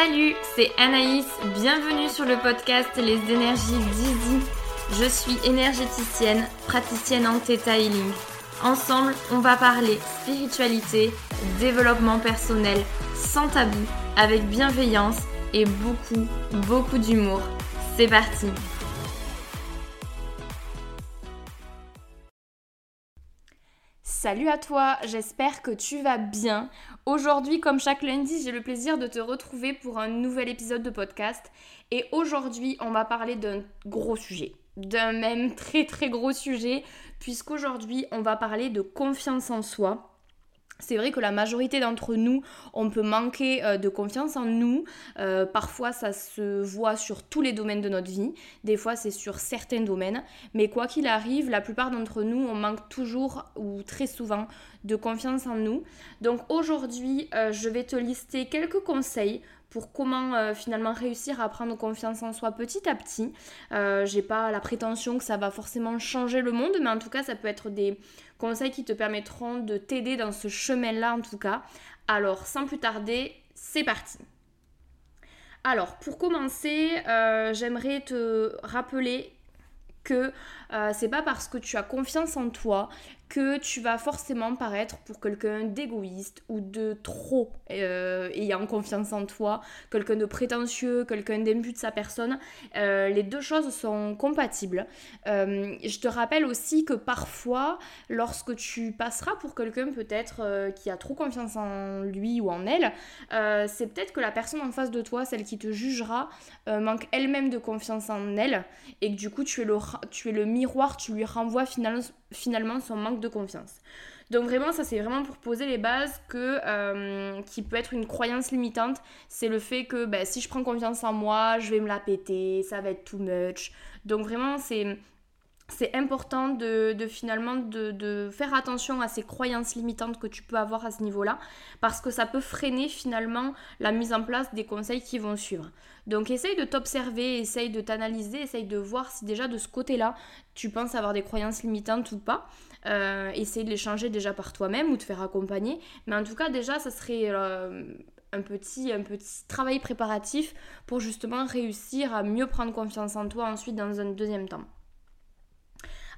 Salut, c'est Anaïs, bienvenue sur le podcast Les énergies d'Easy. Je suis énergéticienne, praticienne en Theta Healing. Ensemble, on va parler spiritualité, développement personnel, sans tabou, avec bienveillance et beaucoup, beaucoup d'humour. C'est parti Salut à toi, j'espère que tu vas bien. Aujourd'hui, comme chaque lundi, j'ai le plaisir de te retrouver pour un nouvel épisode de podcast. Et aujourd'hui, on va parler d'un gros sujet, d'un même très très gros sujet, puisqu'aujourd'hui, on va parler de confiance en soi c'est vrai que la majorité d'entre nous, on peut manquer euh, de confiance en nous. Euh, parfois, ça se voit sur tous les domaines de notre vie. Des fois, c'est sur certains domaines. Mais quoi qu'il arrive, la plupart d'entre nous, on manque toujours ou très souvent de confiance en nous. Donc aujourd'hui, euh, je vais te lister quelques conseils pour comment euh, finalement réussir à prendre confiance en soi petit à petit. Euh, j'ai pas la prétention que ça va forcément changer le monde, mais en tout cas, ça peut être des conseils qui te permettront de t'aider dans ce chemin-là en tout cas. Alors, sans plus tarder, c'est parti. Alors, pour commencer, euh, j'aimerais te rappeler que c'est pas parce que tu as confiance en toi que tu vas forcément paraître pour quelqu'un d'égoïste ou de trop euh, ayant confiance en toi, quelqu'un de prétentieux, quelqu'un d'imbu de sa personne. Euh, les deux choses sont compatibles. Euh, je te rappelle aussi que parfois, lorsque tu passeras pour quelqu'un peut-être qui a trop confiance en lui ou en elle, c'est peut-être que la personne en face de toi, celle qui te jugera, manque elle-même de confiance en elle et que du coup tu es le, tu es le miroir, tu lui renvoies finalement son manque de confiance. Donc vraiment, ça c'est vraiment pour poser les bases que euh, qui peut être une croyance limitante, c'est le fait que ben, si je prends confiance en moi, je vais me la péter, ça va être too much. Donc vraiment, c'est c'est important de, finalement de, faire attention à ces croyances limitantes que tu peux avoir à ce niveau-là parce que ça peut freiner finalement la mise en place des conseils qui vont suivre. Donc essaye de t'observer, essaye de t'analyser, essaye de voir si déjà de ce côté-là tu penses avoir des croyances limitantes ou pas. Euh, essaye de les changer déjà par toi-même ou te faire accompagner. Mais en tout cas déjà ça serait... Euh, un petit, un petit travail préparatif pour justement réussir à mieux prendre confiance en toi ensuite dans un deuxième temps.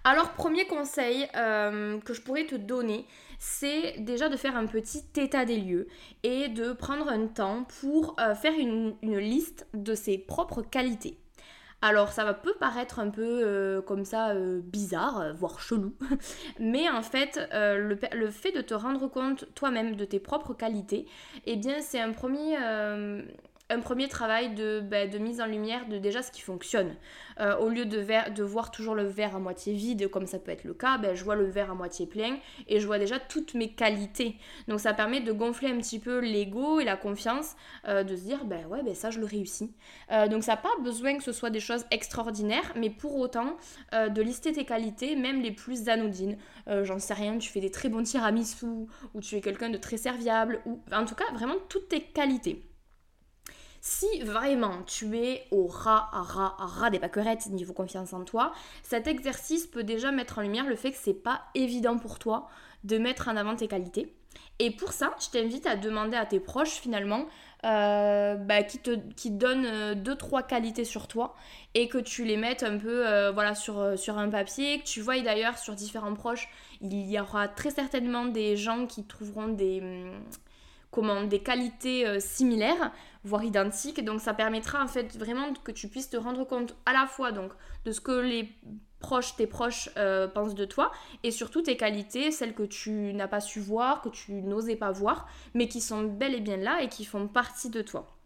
Alors, premier conseil euh, que je pourrais te donner, c'est déjà de faire un petit état des lieux et de prendre un temps pour euh, faire une, liste de ses propres qualités. Alors ça va peut paraître un peu euh, comme ça bizarre, voire chelou, mais en fait le, le, fait de te rendre compte toi-même de tes propres qualités, eh bien c'est un premier un premier travail de, bah, de, mise en lumière de déjà ce qui fonctionne. Euh, au lieu de, voir toujours le verre à moitié vide, comme ça peut être le cas, bah, je vois le verre à moitié plein et je vois déjà toutes mes qualités. Donc ça permet de gonfler un petit peu l'ego et la confiance, euh, de se dire, ben ouais, ben ça je le réussis. Euh, donc ça n'a pas besoin que ce soit des choses extraordinaires, mais pour autant, de lister tes qualités, même les plus anodines. J'en sais rien, tu fais des très bons tiramisu, ou tu es quelqu'un de très serviable, ou en tout cas vraiment toutes tes qualités. Si vraiment tu es au ras, ras, ras des paquerettes niveau confiance en toi, cet exercice peut déjà mettre en lumière le fait que c'est pas évident pour toi de mettre en avant tes qualités. Et pour ça, je t'invite à demander à tes proches finalement euh, bah, qui te donnent euh, deux trois qualités sur toi et que tu les mettes un peu euh, voilà sur, sur un papier que tu vois d'ailleurs sur différents proches il y aura très certainement des gens qui trouveront des hum, comment des qualités euh, similaires, voire identiques. Donc ça permettra en fait vraiment que tu puisses te rendre compte à la fois donc de ce que les proches, tes proches euh, pensent de toi et surtout tes qualités, celles que tu n'as pas su voir, que tu n'osais pas voir, mais qui sont bel et bien là et qui font partie de toi.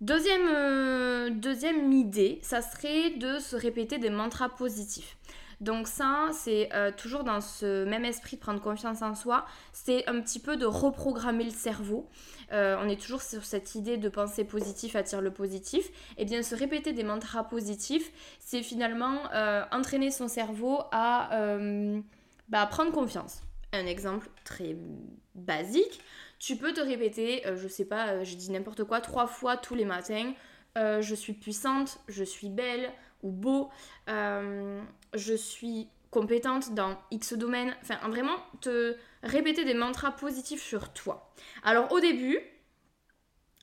Deuxième, euh, deuxième idée, ça serait de se répéter des mantras positifs. Donc ça, c'est euh, toujours dans ce même esprit de prendre confiance en soi, c'est un petit peu de reprogrammer le cerveau. Euh, on est toujours sur cette idée de penser positif attire le positif. Et eh bien se répéter des mantras positifs, c'est finalement euh, entraîner son cerveau à bah, prendre confiance. Un exemple très basique, tu peux te répéter, je sais pas, je dis n'importe quoi, trois fois tous les matins. Je suis puissante, je suis belle, ou beau, euh, je suis compétente dans X domaine. Enfin, vraiment te répéter des mantras positifs sur toi. Alors au début,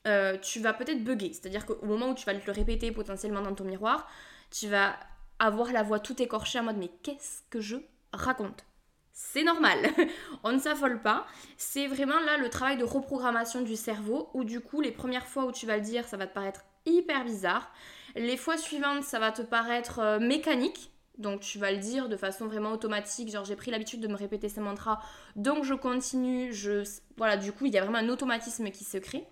euh, tu vas peut-être bugger. C'est-à-dire qu'au moment où tu vas le répéter potentiellement dans ton miroir, tu vas avoir la voix tout écorchée en mode mais qu'est-ce que je raconte? C'est normal, on ne s'affole pas. C'est vraiment là le travail de reprogrammation du cerveau où du coup les premières fois où tu vas le dire ça va te paraître hyper bizarre. Les fois suivantes ça va te paraître euh, mécanique. Donc tu vas le dire de façon vraiment automatique, genre j'ai pris l'habitude de me répéter ces mantras, donc je continue, je voilà, du coup, il y a vraiment un automatisme qui se crée.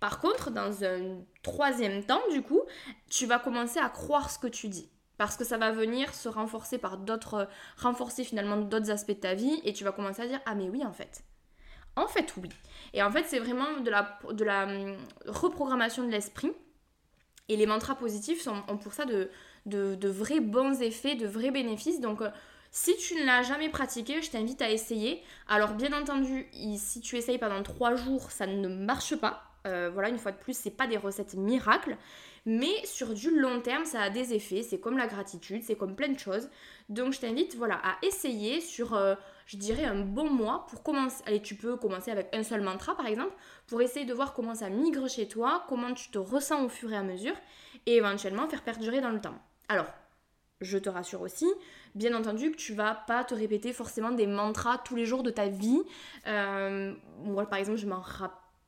Par contre, dans un troisième temps, du coup, tu vas commencer à croire ce que tu dis parce que ça va venir se renforcer par d'autres, renforcer finalement d'autres aspects de ta vie et tu vas commencer à dire ah mais oui en fait. En fait oui. Et en fait c'est vraiment de la, de la hum, reprogrammation de l'esprit et les mantras positifs ont pour ça de, vrais bons effets, de vrais bénéfices. Donc euh, si tu ne l'as jamais pratiqué, je t'invite à essayer. Alors bien entendu, si tu essayes pendant trois jours, ça ne marche pas. Euh, voilà, une fois de plus, c'est pas des recettes miracles, mais sur du long terme, ça a des effets. C'est comme la gratitude, c'est comme plein de choses. Donc, je t'invite, voilà, à essayer sur, euh, je dirais, un bon mois pour commencer. Allez, tu peux commencer avec un seul mantra, par exemple, pour essayer de voir comment ça migre chez toi, comment tu te ressens au fur et à mesure, et éventuellement faire perdurer dans le temps. Alors, je te rassure aussi, bien entendu que tu vas pas te répéter forcément des mantras tous les jours de ta vie. Euh, moi, par exemple, je m'en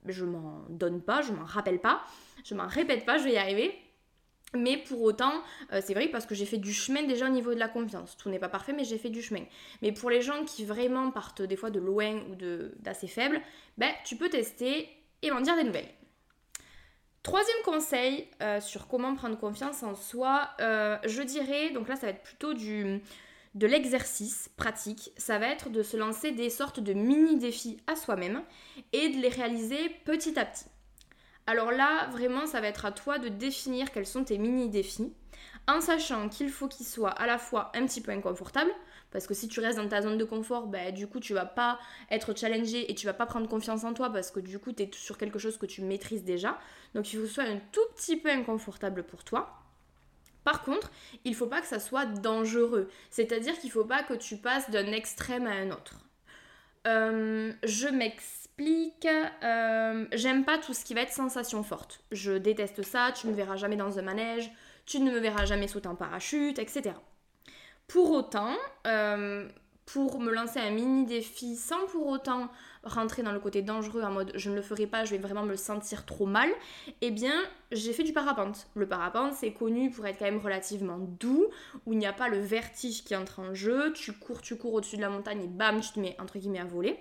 je m'en donne pas, je m'en rappelle pas, je m'en répète pas, je vais y arriver. Mais pour autant, euh, c'est vrai parce que j'ai fait du chemin déjà au niveau de la confiance. Tout n'est pas parfait, mais j'ai fait du chemin. Mais pour les gens qui vraiment partent des fois de loin ou d'assez faibles, ben, tu peux tester et m'en dire des nouvelles. Troisième conseil euh, sur comment prendre confiance en soi, euh, je dirais, donc là ça va être plutôt du, de l'exercice pratique, ça va être de se lancer des sortes de mini-défis à soi-même et de les réaliser petit à petit. Alors là, vraiment, ça va être à toi de définir quels sont tes mini-défis, en sachant qu'il faut qu'ils soient à la fois un petit peu inconfortables, parce que si tu restes dans ta zone de confort, bah, du coup, tu vas pas être challengé et tu vas pas prendre confiance en toi parce que du coup, tu es sur quelque chose que tu maîtrises déjà. Donc, il faut que ce soit un tout petit peu inconfortable pour toi. Par contre, il faut pas que ça soit dangereux. C'est-à-dire qu'il faut pas que tu passes d'un extrême à un autre. Euh, je m'explique. Euh, j'aime pas tout ce qui va être sensation forte. Je déteste ça. Tu ne me verras jamais dans un manège. Tu ne me verras jamais sauter en parachute, etc. Pour autant, euh, pour me lancer un mini défi sans pour autant rentrer dans le côté dangereux en mode je ne le ferai pas, je vais vraiment me sentir trop mal, eh bien j'ai fait du parapente. Le parapente c'est connu pour être quand même relativement doux, où il n'y a pas le vertige qui entre en jeu, tu cours, tu cours au-dessus de la montagne et bam, tu te mets entre guillemets à voler.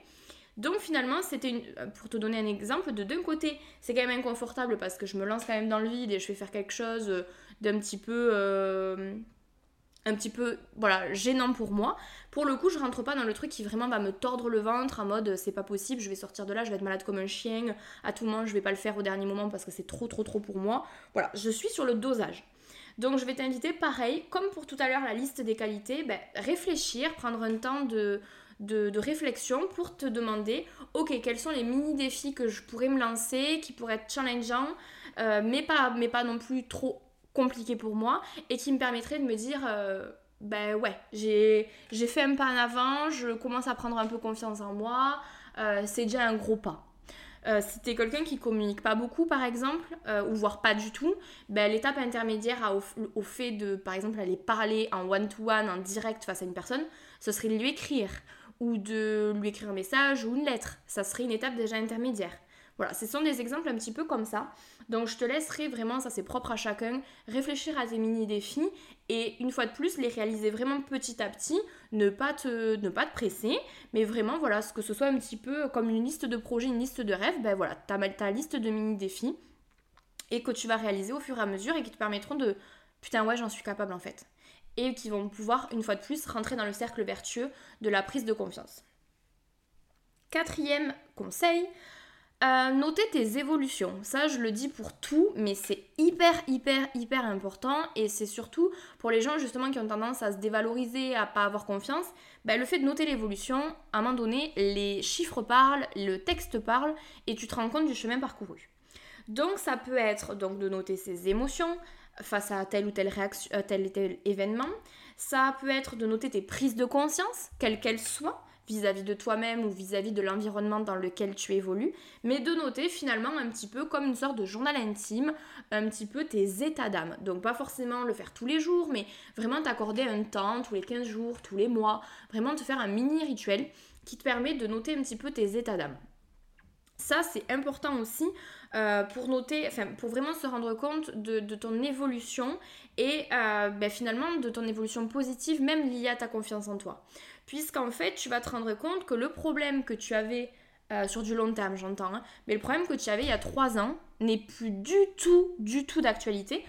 Donc finalement, c'était pour te donner un exemple, de d'un côté, c'est quand même inconfortable parce que je me lance quand même dans le vide et je vais faire quelque chose d'un petit peu euh, un petit peu voilà gênant pour moi. Pour le coup je rentre pas dans le truc qui vraiment va me tordre le ventre en mode c'est pas possible je vais sortir de là je vais être malade comme un chien à tout moment je vais pas le faire au dernier moment parce que c'est trop trop trop pour moi. Voilà je suis sur le dosage. Donc je vais t'inviter pareil comme pour tout à l'heure la liste des qualités ben, réfléchir prendre un temps de, de, réflexion pour te demander ok quels sont les mini défis que je pourrais me lancer qui pourraient être challengeants euh, mais pas mais pas non plus trop compliqué pour moi et qui me permettrait de me dire euh, ben ouais j'ai fait un pas en avant je commence à prendre un peu confiance en moi euh, c'est déjà un gros pas. Si t'es quelqu'un qui communique pas beaucoup par exemple ou voire pas du tout ben, l'étape intermédiaire au, fait de par exemple aller parler en one to one en direct face à une personne ce serait de lui écrire ou de lui écrire un message ou une lettre ça serait une étape déjà intermédiaire voilà, ce sont des exemples un petit peu comme ça. Donc je te laisserai vraiment, ça c'est propre à chacun, réfléchir à tes mini-défis et une fois de plus les réaliser vraiment petit à petit, ne pas te, ne pas te presser, mais vraiment voilà, ce que ce soit un petit peu comme une liste de projets, une liste de rêves, ben voilà, tu as ta liste de mini-défis et que tu vas réaliser au fur et à mesure et qui te permettront de putain ouais j'en suis capable en fait. Et qui vont pouvoir une fois de plus rentrer dans le cercle vertueux de la prise de confiance. Quatrième conseil, euh, noter tes évolutions. Ça, je le dis pour tout, mais c'est hyper, hyper, hyper important. Et c'est surtout pour les gens justement qui ont tendance à se dévaloriser, à pas avoir confiance. Ben, le fait de noter l'évolution, à un moment donné, les chiffres parlent, le texte parle, et tu te rends compte du chemin parcouru. Donc, ça peut être donc de noter ses émotions face à telle ou telle réaction, euh, tel ou tel événement. Ça peut être de noter tes prises de conscience, quelles qu'elles soient vis-à-vis de toi-même ou vis-à-vis de l'environnement dans lequel tu évolues, mais de noter finalement un petit peu comme une sorte de journal intime, un petit peu tes états d'âme. Donc pas forcément le faire tous les jours, mais vraiment t'accorder un temps, tous les 15 jours, tous les mois, vraiment te faire un mini rituel qui te permet de noter un petit peu tes états d'âme. Ça, c'est important aussi euh, pour noter, enfin, pour vraiment se rendre compte de, ton évolution et euh, ben, finalement de ton évolution positive, même liée à ta confiance en toi. Puisqu'en fait, tu vas te rendre compte que le problème que tu avais euh, sur du long terme, j'entends, hein, mais le problème que tu avais il y a trois ans n'est plus du tout, du tout d'actualité.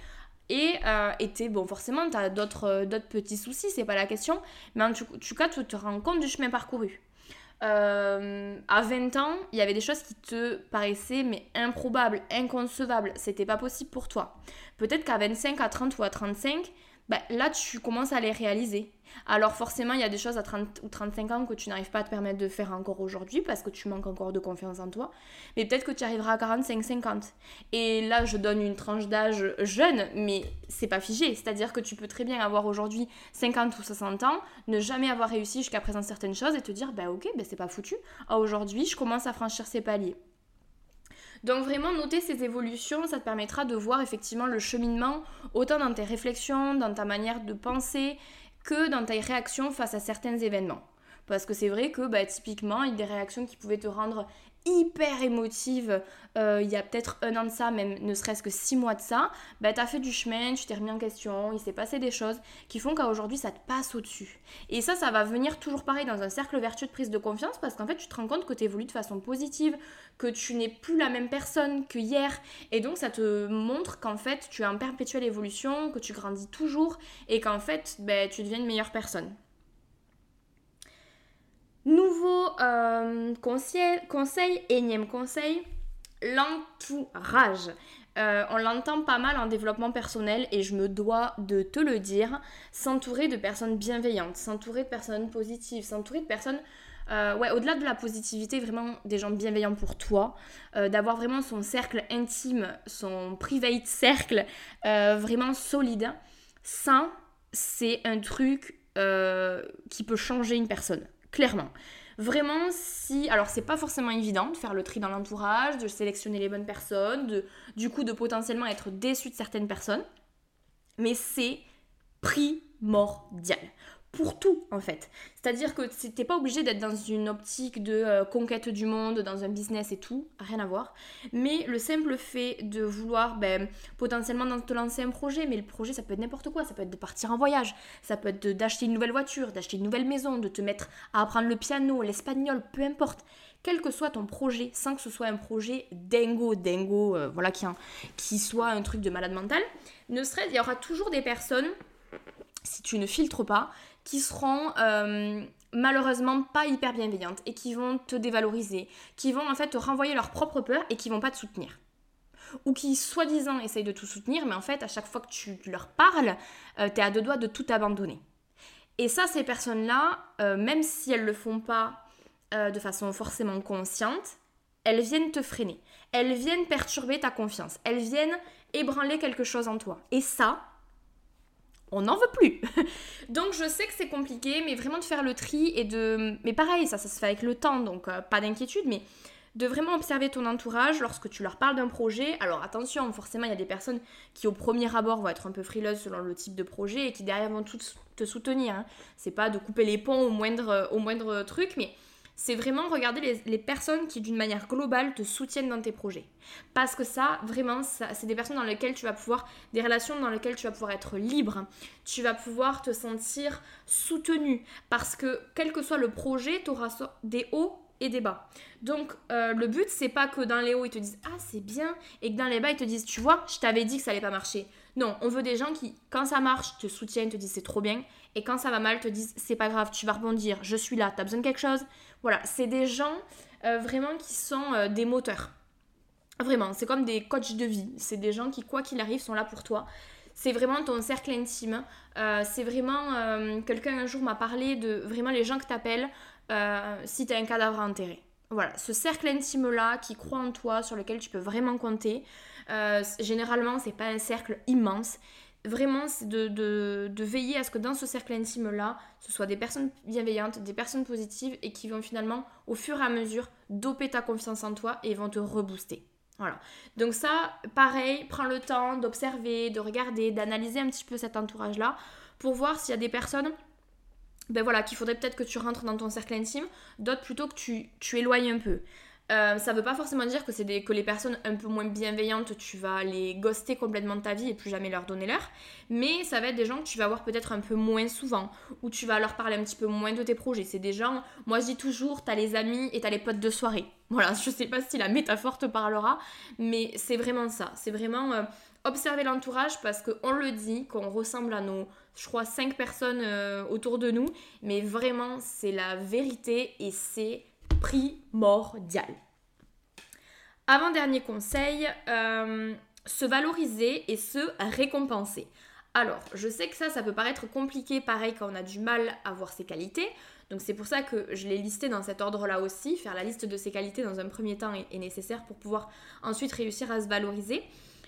Et était, bon, forcément, tu as d'autres petits soucis, c'est pas la question, mais en tout, cas, tu te rends compte du chemin parcouru. Euh, à 20 ans, il y avait des choses qui te paraissaient mais improbables, inconcevables. C'était pas possible pour toi. Peut-être qu'à 25, à 30 ou à 35, bah, là tu commences à les réaliser. Alors forcément, il y a des choses à 30 ou 35 ans que tu n'arrives pas à te permettre de faire encore aujourd'hui parce que tu manques encore de confiance en toi. Mais peut-être que tu arriveras à 45, 50. Et là, je donne une tranche d'âge jeune, mais c'est pas figé. C'est-à-dire que tu peux très bien avoir aujourd'hui 50 ou 60 ans, ne jamais avoir réussi jusqu'à présent certaines choses et te dire, bah ok, bah, c'est pas foutu. aujourd'hui, je commence à franchir ces paliers. Donc vraiment noter ces évolutions, ça te permettra de voir effectivement le cheminement autant dans tes réflexions, dans ta manière de penser que dans tes réactions face à certains événements. Parce que c'est vrai que bah, typiquement, il y a des réactions qui pouvaient te rendre hyper émotive euh, il y a peut-être un an de ça, même ne serait-ce que six mois de ça, bah t'as fait du chemin, tu t'es remis en question, il s'est passé des choses qui font qu'aujourd'hui ça te passe au-dessus. Et ça, ça va venir toujours pareil dans un cercle vertueux de prise de confiance parce qu'en fait tu te rends compte que tu évolues de façon positive, que tu n'es plus la même personne que hier et donc ça te montre qu'en fait tu es en perpétuelle évolution, que tu grandis toujours et qu'en fait bah, tu deviens une meilleure personne. Nouveau euh, conseil, conseil, énième conseil, l'entourage. Euh, on l'entend pas mal en développement personnel et je me dois de te le dire, s'entourer de personnes bienveillantes, s'entourer de personnes positives, s'entourer de personnes, euh, ouais, au-delà de la positivité, vraiment des gens bienveillants pour toi, d'avoir vraiment son cercle intime, son private cercle vraiment solide, ça, c'est un truc qui peut changer une personne clairement. Vraiment, si. Alors, c'est pas forcément évident de faire le tri dans l'entourage, de sélectionner les bonnes personnes, du coup, de potentiellement être déçu de certaines personnes. Mais c'est primordial pour tout en fait. C'est-à-dire que t'es pas obligé d'être dans une optique de euh, conquête du monde, dans un business et tout, rien à voir. Mais le simple fait de vouloir ben, potentiellement te lancer un projet, mais le projet ça peut être n'importe quoi, ça peut être de partir en voyage, ça peut être d'acheter une nouvelle voiture, d'acheter une nouvelle maison, de te mettre à apprendre le piano, l'espagnol, peu importe. Quel que soit ton projet, sans que ce soit un projet dingo, dingo, euh, voilà, qui, qui soit un truc de malade mental, ne serait il y aura toujours des personnes si tu ne filtres pas, qui seront euh, malheureusement pas hyper bienveillantes et qui vont te dévaloriser, qui vont en fait te renvoyer leur propre peur et qui vont pas te soutenir. Ou qui soi-disant essayent de tout soutenir, mais en fait à chaque fois que tu leur parles, euh, tu es à deux doigts de tout abandonner. Et ça, ces personnes-là, euh, même si elles le font pas de façon forcément consciente, elles viennent te freiner. Elles viennent perturber ta confiance. Elles viennent ébranler quelque chose en toi. Et ça, on n'en veut plus. donc je sais que c'est compliqué, mais vraiment de faire le tri et de... Mais pareil, ça, ça se fait avec le temps, donc euh, pas d'inquiétude, mais de vraiment observer ton entourage lorsque tu leur parles d'un projet. Alors attention, forcément, il y a des personnes qui au premier abord vont être un peu frileuses selon le type de projet et qui derrière vont toutes te soutenir. Hein. C'est pas de couper les ponts au moindre truc, mais c'est vraiment regarder les, personnes qui d'une manière globale te soutiennent dans tes projets. Parce que ça, vraiment, c'est des personnes dans lesquelles tu vas pouvoir, des relations dans lesquelles tu vas pouvoir être libre, tu vas pouvoir te sentir soutenu. Parce que quel que soit le projet, tu auras des hauts et des bas. Donc euh, le but c'est pas que dans les hauts ils te disent ah c'est bien et que dans les bas ils te disent tu vois je t'avais dit que ça allait pas marcher. Non, on veut des gens qui quand ça marche te soutiennent, te disent c'est trop bien et quand ça va mal te disent c'est pas grave, tu vas rebondir, je suis là, t'as besoin de quelque chose. Voilà, c'est des gens euh, vraiment qui sont euh, des moteurs. Vraiment, c'est comme des coachs de vie. C'est des gens qui, quoi qu'il arrive, sont là pour toi. C'est vraiment ton cercle intime. Euh, c'est vraiment. Quelqu'un un jour m'a parlé de vraiment les gens que t'appelles si t'as un cadavre à enterrer. Voilà, ce cercle intime-là qui croit en toi, sur lequel tu peux vraiment compter. généralement, c'est pas un cercle immense vraiment, c'est de, veiller à ce que dans ce cercle intime-là, ce soit des personnes bienveillantes, des personnes positives et qui vont finalement, au fur et à mesure, doper ta confiance en toi et vont te rebooster. Voilà. Donc ça, pareil, prends le temps d'observer, de regarder, d'analyser un petit peu cet entourage-là pour voir s'il y a des personnes ben voilà, qu'il faudrait peut-être que tu rentres dans ton cercle intime, d'autres plutôt que tu, tu éloignes un peu. Euh, ça veut pas forcément dire que des, que les personnes un peu moins bienveillantes, tu vas les ghoster complètement de ta vie et plus jamais leur donner l'heure. Mais ça va être des gens que tu vas voir peut-être un peu moins souvent, ou tu vas leur parler un petit peu moins de tes projets. C'est des gens, moi je dis toujours, t'as les amis et t'as les potes de soirée. Voilà, je sais pas si la métaphore te parlera, mais c'est vraiment ça. C'est vraiment euh, observer l'entourage parce qu'on le dit, qu'on ressemble à nos, je crois, cinq personnes euh, autour de nous, mais vraiment c'est la vérité et c'est primordial. Avant-dernier conseil, euh, se valoriser et se récompenser. Alors, je sais que ça, ça peut paraître compliqué, pareil, quand on a du mal à voir ses qualités. Donc c'est pour ça que je l'ai listé dans cet ordre-là aussi. Faire la liste de ses qualités dans un premier temps est, nécessaire pour pouvoir ensuite réussir à se valoriser.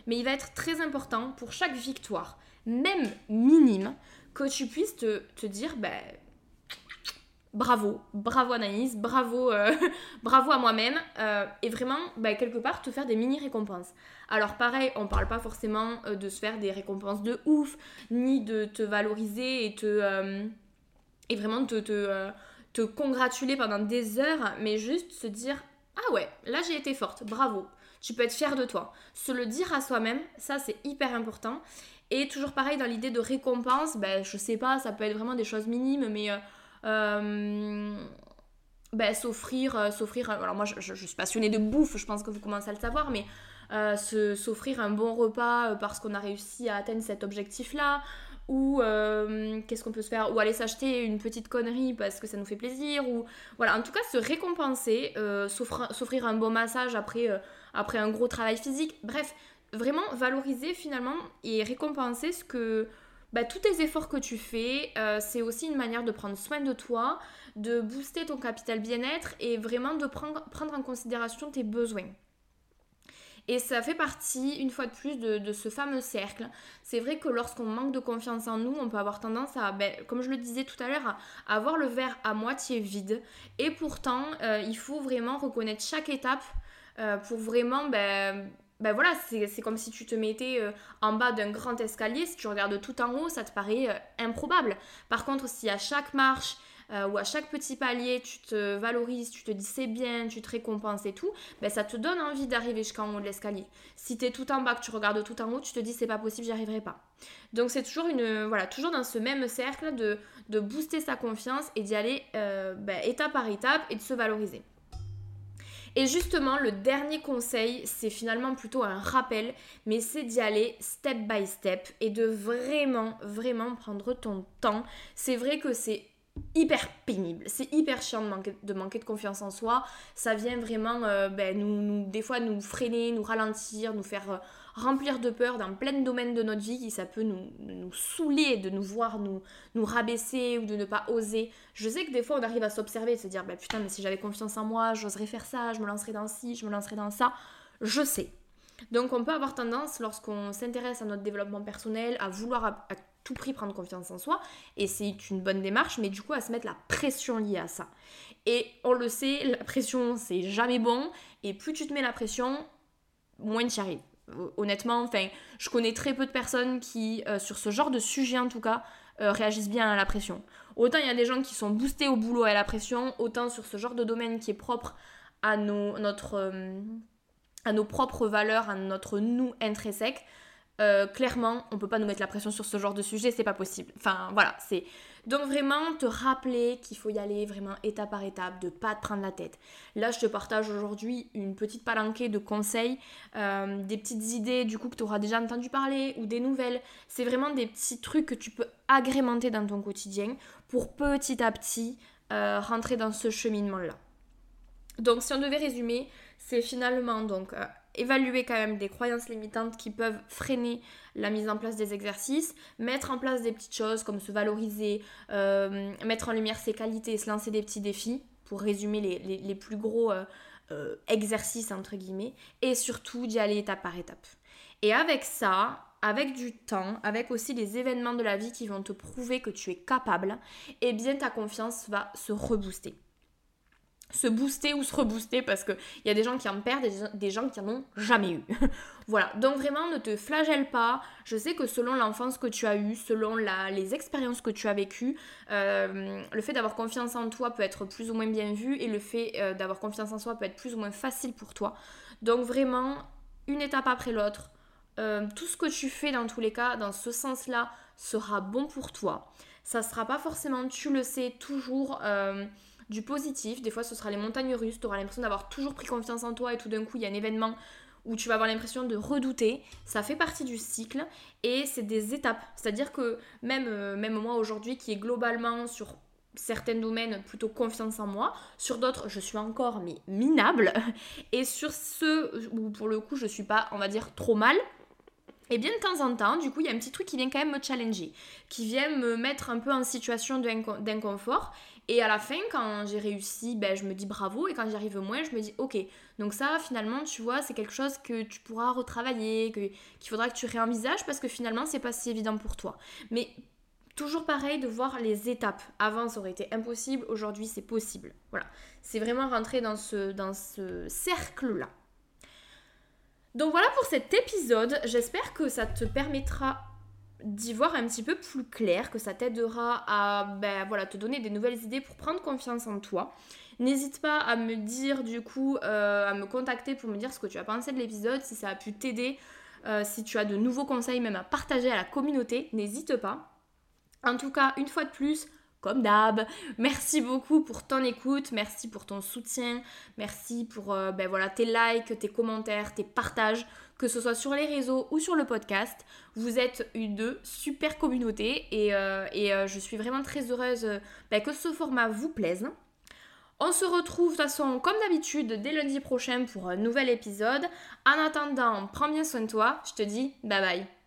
Mais il va être très important pour chaque victoire, même minime, que tu puisses te, dire, ben, bravo, bravo Anaïs, bravo, euh, bravo à moi-même, euh, et vraiment, bah, quelque part, te faire des mini-récompenses. Alors pareil, on parle pas forcément euh, de se faire des récompenses de ouf, ni de te valoriser et te... et vraiment te, te, te congratuler pendant des heures, mais juste se dire, ah ouais, là j'ai été forte, bravo. Tu peux être fier de toi. Se le dire à soi-même, ça c'est hyper important. Et toujours pareil dans l'idée de récompense, ben je sais pas, ça peut être vraiment des choses minimes, mais ben, s'offrir, euh, s'offrir, euh, alors moi je, suis passionnée de bouffe, je pense que vous commencez à le savoir, mais s'offrir un bon repas parce qu'on a réussi à atteindre cet objectif-là, ou qu'est-ce qu'on peut se faire, ou aller s'acheter une petite connerie parce que ça nous fait plaisir, ou voilà, en tout cas se récompenser, s'offrir un bon massage après, après un gros travail physique, bref, vraiment valoriser finalement et récompenser ce que bah, tous tes efforts que tu fais, euh, c'est aussi une manière de prendre soin de toi, de booster ton capital bien-être et vraiment de prendre, en considération tes besoins. Et ça fait partie, une fois de plus, de, ce fameux cercle. C'est vrai que lorsqu'on manque de confiance en nous, on peut avoir tendance à, ben, comme je le disais tout à l'heure, à avoir le verre à moitié vide. Et pourtant, euh, il faut vraiment reconnaître chaque étape euh, pour vraiment ben, ben voilà, c'est comme si tu te mettais euh, en bas d'un grand escalier, si tu regardes tout en haut, ça te paraît euh, improbable. Par contre, si à chaque marche euh, ou à chaque petit palier, tu te valorises, tu te dis c'est bien, tu te récompenses et tout, ben ça te donne envie d'arriver jusqu'en haut de l'escalier. Si tu es tout en bas, que tu regardes tout en haut, tu te dis c'est pas possible, j'y arriverai pas. Donc c'est toujours une voilà, toujours dans ce même cercle de, de booster sa confiance et d'y aller ben, étape par étape et de se valoriser. Et justement, le dernier conseil, c'est finalement plutôt un rappel, mais c'est d'y aller step by step et de vraiment, vraiment prendre ton temps. C'est vrai que c'est hyper pénible, c'est hyper chiant de manquer, de confiance en soi. Ça vient vraiment, euh, ben, nous, des fois, nous freiner, nous ralentir, nous faire... Remplir de peur dans plein de domaines de notre vie qui ça peut nous, nous saouler de nous voir nous, nous rabaisser ou de ne pas oser. Je sais que des fois on arrive à s'observer et se dire bah putain mais si j'avais confiance en moi, j'oserais faire ça, je me lancerais dans ci, je me lancerais dans ça. Je sais. Donc on peut avoir tendance lorsqu'on s'intéresse à notre développement personnel à vouloir à, tout prix prendre confiance en soi et c'est une bonne démarche mais du coup à se mettre la pression liée à ça. Et on le sait, la pression c'est jamais bon et plus tu te mets la pression, moins tu arrives honnêtement, enfin, je connais très peu de personnes qui, euh, sur ce genre de sujet en tout cas, euh, réagissent bien à la pression. Autant il y a des gens qui sont boostés au boulot à la pression, autant sur ce genre de domaine qui est propre à nos, notre, euh, propres valeurs, à notre nous intrinsèque, clairement, on peut pas nous mettre la pression sur ce genre de sujet, c'est pas possible. Enfin, voilà, c'est donc vraiment te rappeler qu'il faut y aller vraiment étape par étape, de pas te prendre la tête. Là, je te partage aujourd'hui une petite palanquée de conseils, euh, des petites idées du coup que tu auras déjà entendu parler ou des nouvelles. C'est vraiment des petits trucs que tu peux agrémenter dans ton quotidien pour petit à petit euh, rentrer dans ce cheminement-là. Donc si on devait résumer, c'est finalement donc euh, évaluer quand même des croyances limitantes qui peuvent freiner la mise en place des exercices, mettre en place des petites choses comme se valoriser, euh, mettre en lumière ses qualités, se lancer des petits défis, pour résumer les, plus gros euh, euh, exercices entre guillemets, et surtout d'y aller étape par étape. Et avec ça, avec du temps, avec aussi les événements de la vie qui vont te prouver que tu es capable, eh bien ta confiance va se rebooster se booster ou se rebooster parce qu'il y a des gens qui en perdent et des gens qui en ont jamais eu. voilà, donc vraiment ne te flagelle pas. Je sais que selon l'enfance que tu as eue, selon les expériences que tu as vécues, euh, le fait d'avoir confiance en toi peut être plus ou moins bien vu et le fait euh, d'avoir confiance en soi peut être plus ou moins facile pour toi. Donc vraiment, une étape après l'autre, euh, tout ce que tu fais dans tous les cas, dans ce sens-là, sera bon pour toi. Ça sera pas forcément, tu le sais, toujours du positif. Des fois, ce sera les montagnes russes. Tu auras l'impression d'avoir toujours pris confiance en toi et tout d'un coup, il y a un événement où tu vas avoir l'impression de redouter. Ça fait partie du cycle et c'est des étapes. C'est-à-dire que même, euh, même moi aujourd'hui, qui est globalement sur certains domaines plutôt confiance en moi, sur d'autres je suis encore mais minable et sur ceux où pour le coup je suis pas on va dire trop mal, et bien de temps en temps, du coup, il y a un petit truc qui vient quand même me challenger, qui vient me mettre un peu en situation d'inconfort. Et à la fin, quand j'ai réussi, ben, je me dis bravo. Et quand j'y arrive moins, je me dis ok. Donc ça, finalement, tu vois, c'est quelque chose que tu pourras retravailler, qu'il faudra que tu réenvisages parce que finalement, c'est pas si évident pour toi. Mais toujours pareil de voir les étapes. Avant, ça aurait été impossible. Aujourd'hui, c'est possible. Voilà. C'est vraiment rentrer dans ce, dans ce cercle-là. Donc voilà pour cet épisode. J'espère que ça te permettra d'y voir un petit peu plus clair, que ça t'aidera à ben, voilà, te donner des nouvelles idées pour prendre confiance en toi. N'hésite pas à me dire du coup, euh, à me contacter pour me dire ce que tu as pensé de l'épisode, si ça a pu t'aider, euh, si tu as de nouveaux conseils même à partager à la communauté, n'hésite pas. En tout cas, une fois de plus, comme d'hab. Merci beaucoup pour ton écoute, merci pour ton soutien, merci pour euh, ben voilà, tes likes, tes commentaires, tes partages, que ce soit sur les réseaux ou sur le podcast. Vous êtes une super communauté et, euh, euh, je suis vraiment très heureuse ben, que ce format vous plaise. On se retrouve de toute façon comme d'habitude dès lundi prochain pour un nouvel épisode. En attendant, prends bien soin de toi. Je te dis bye bye.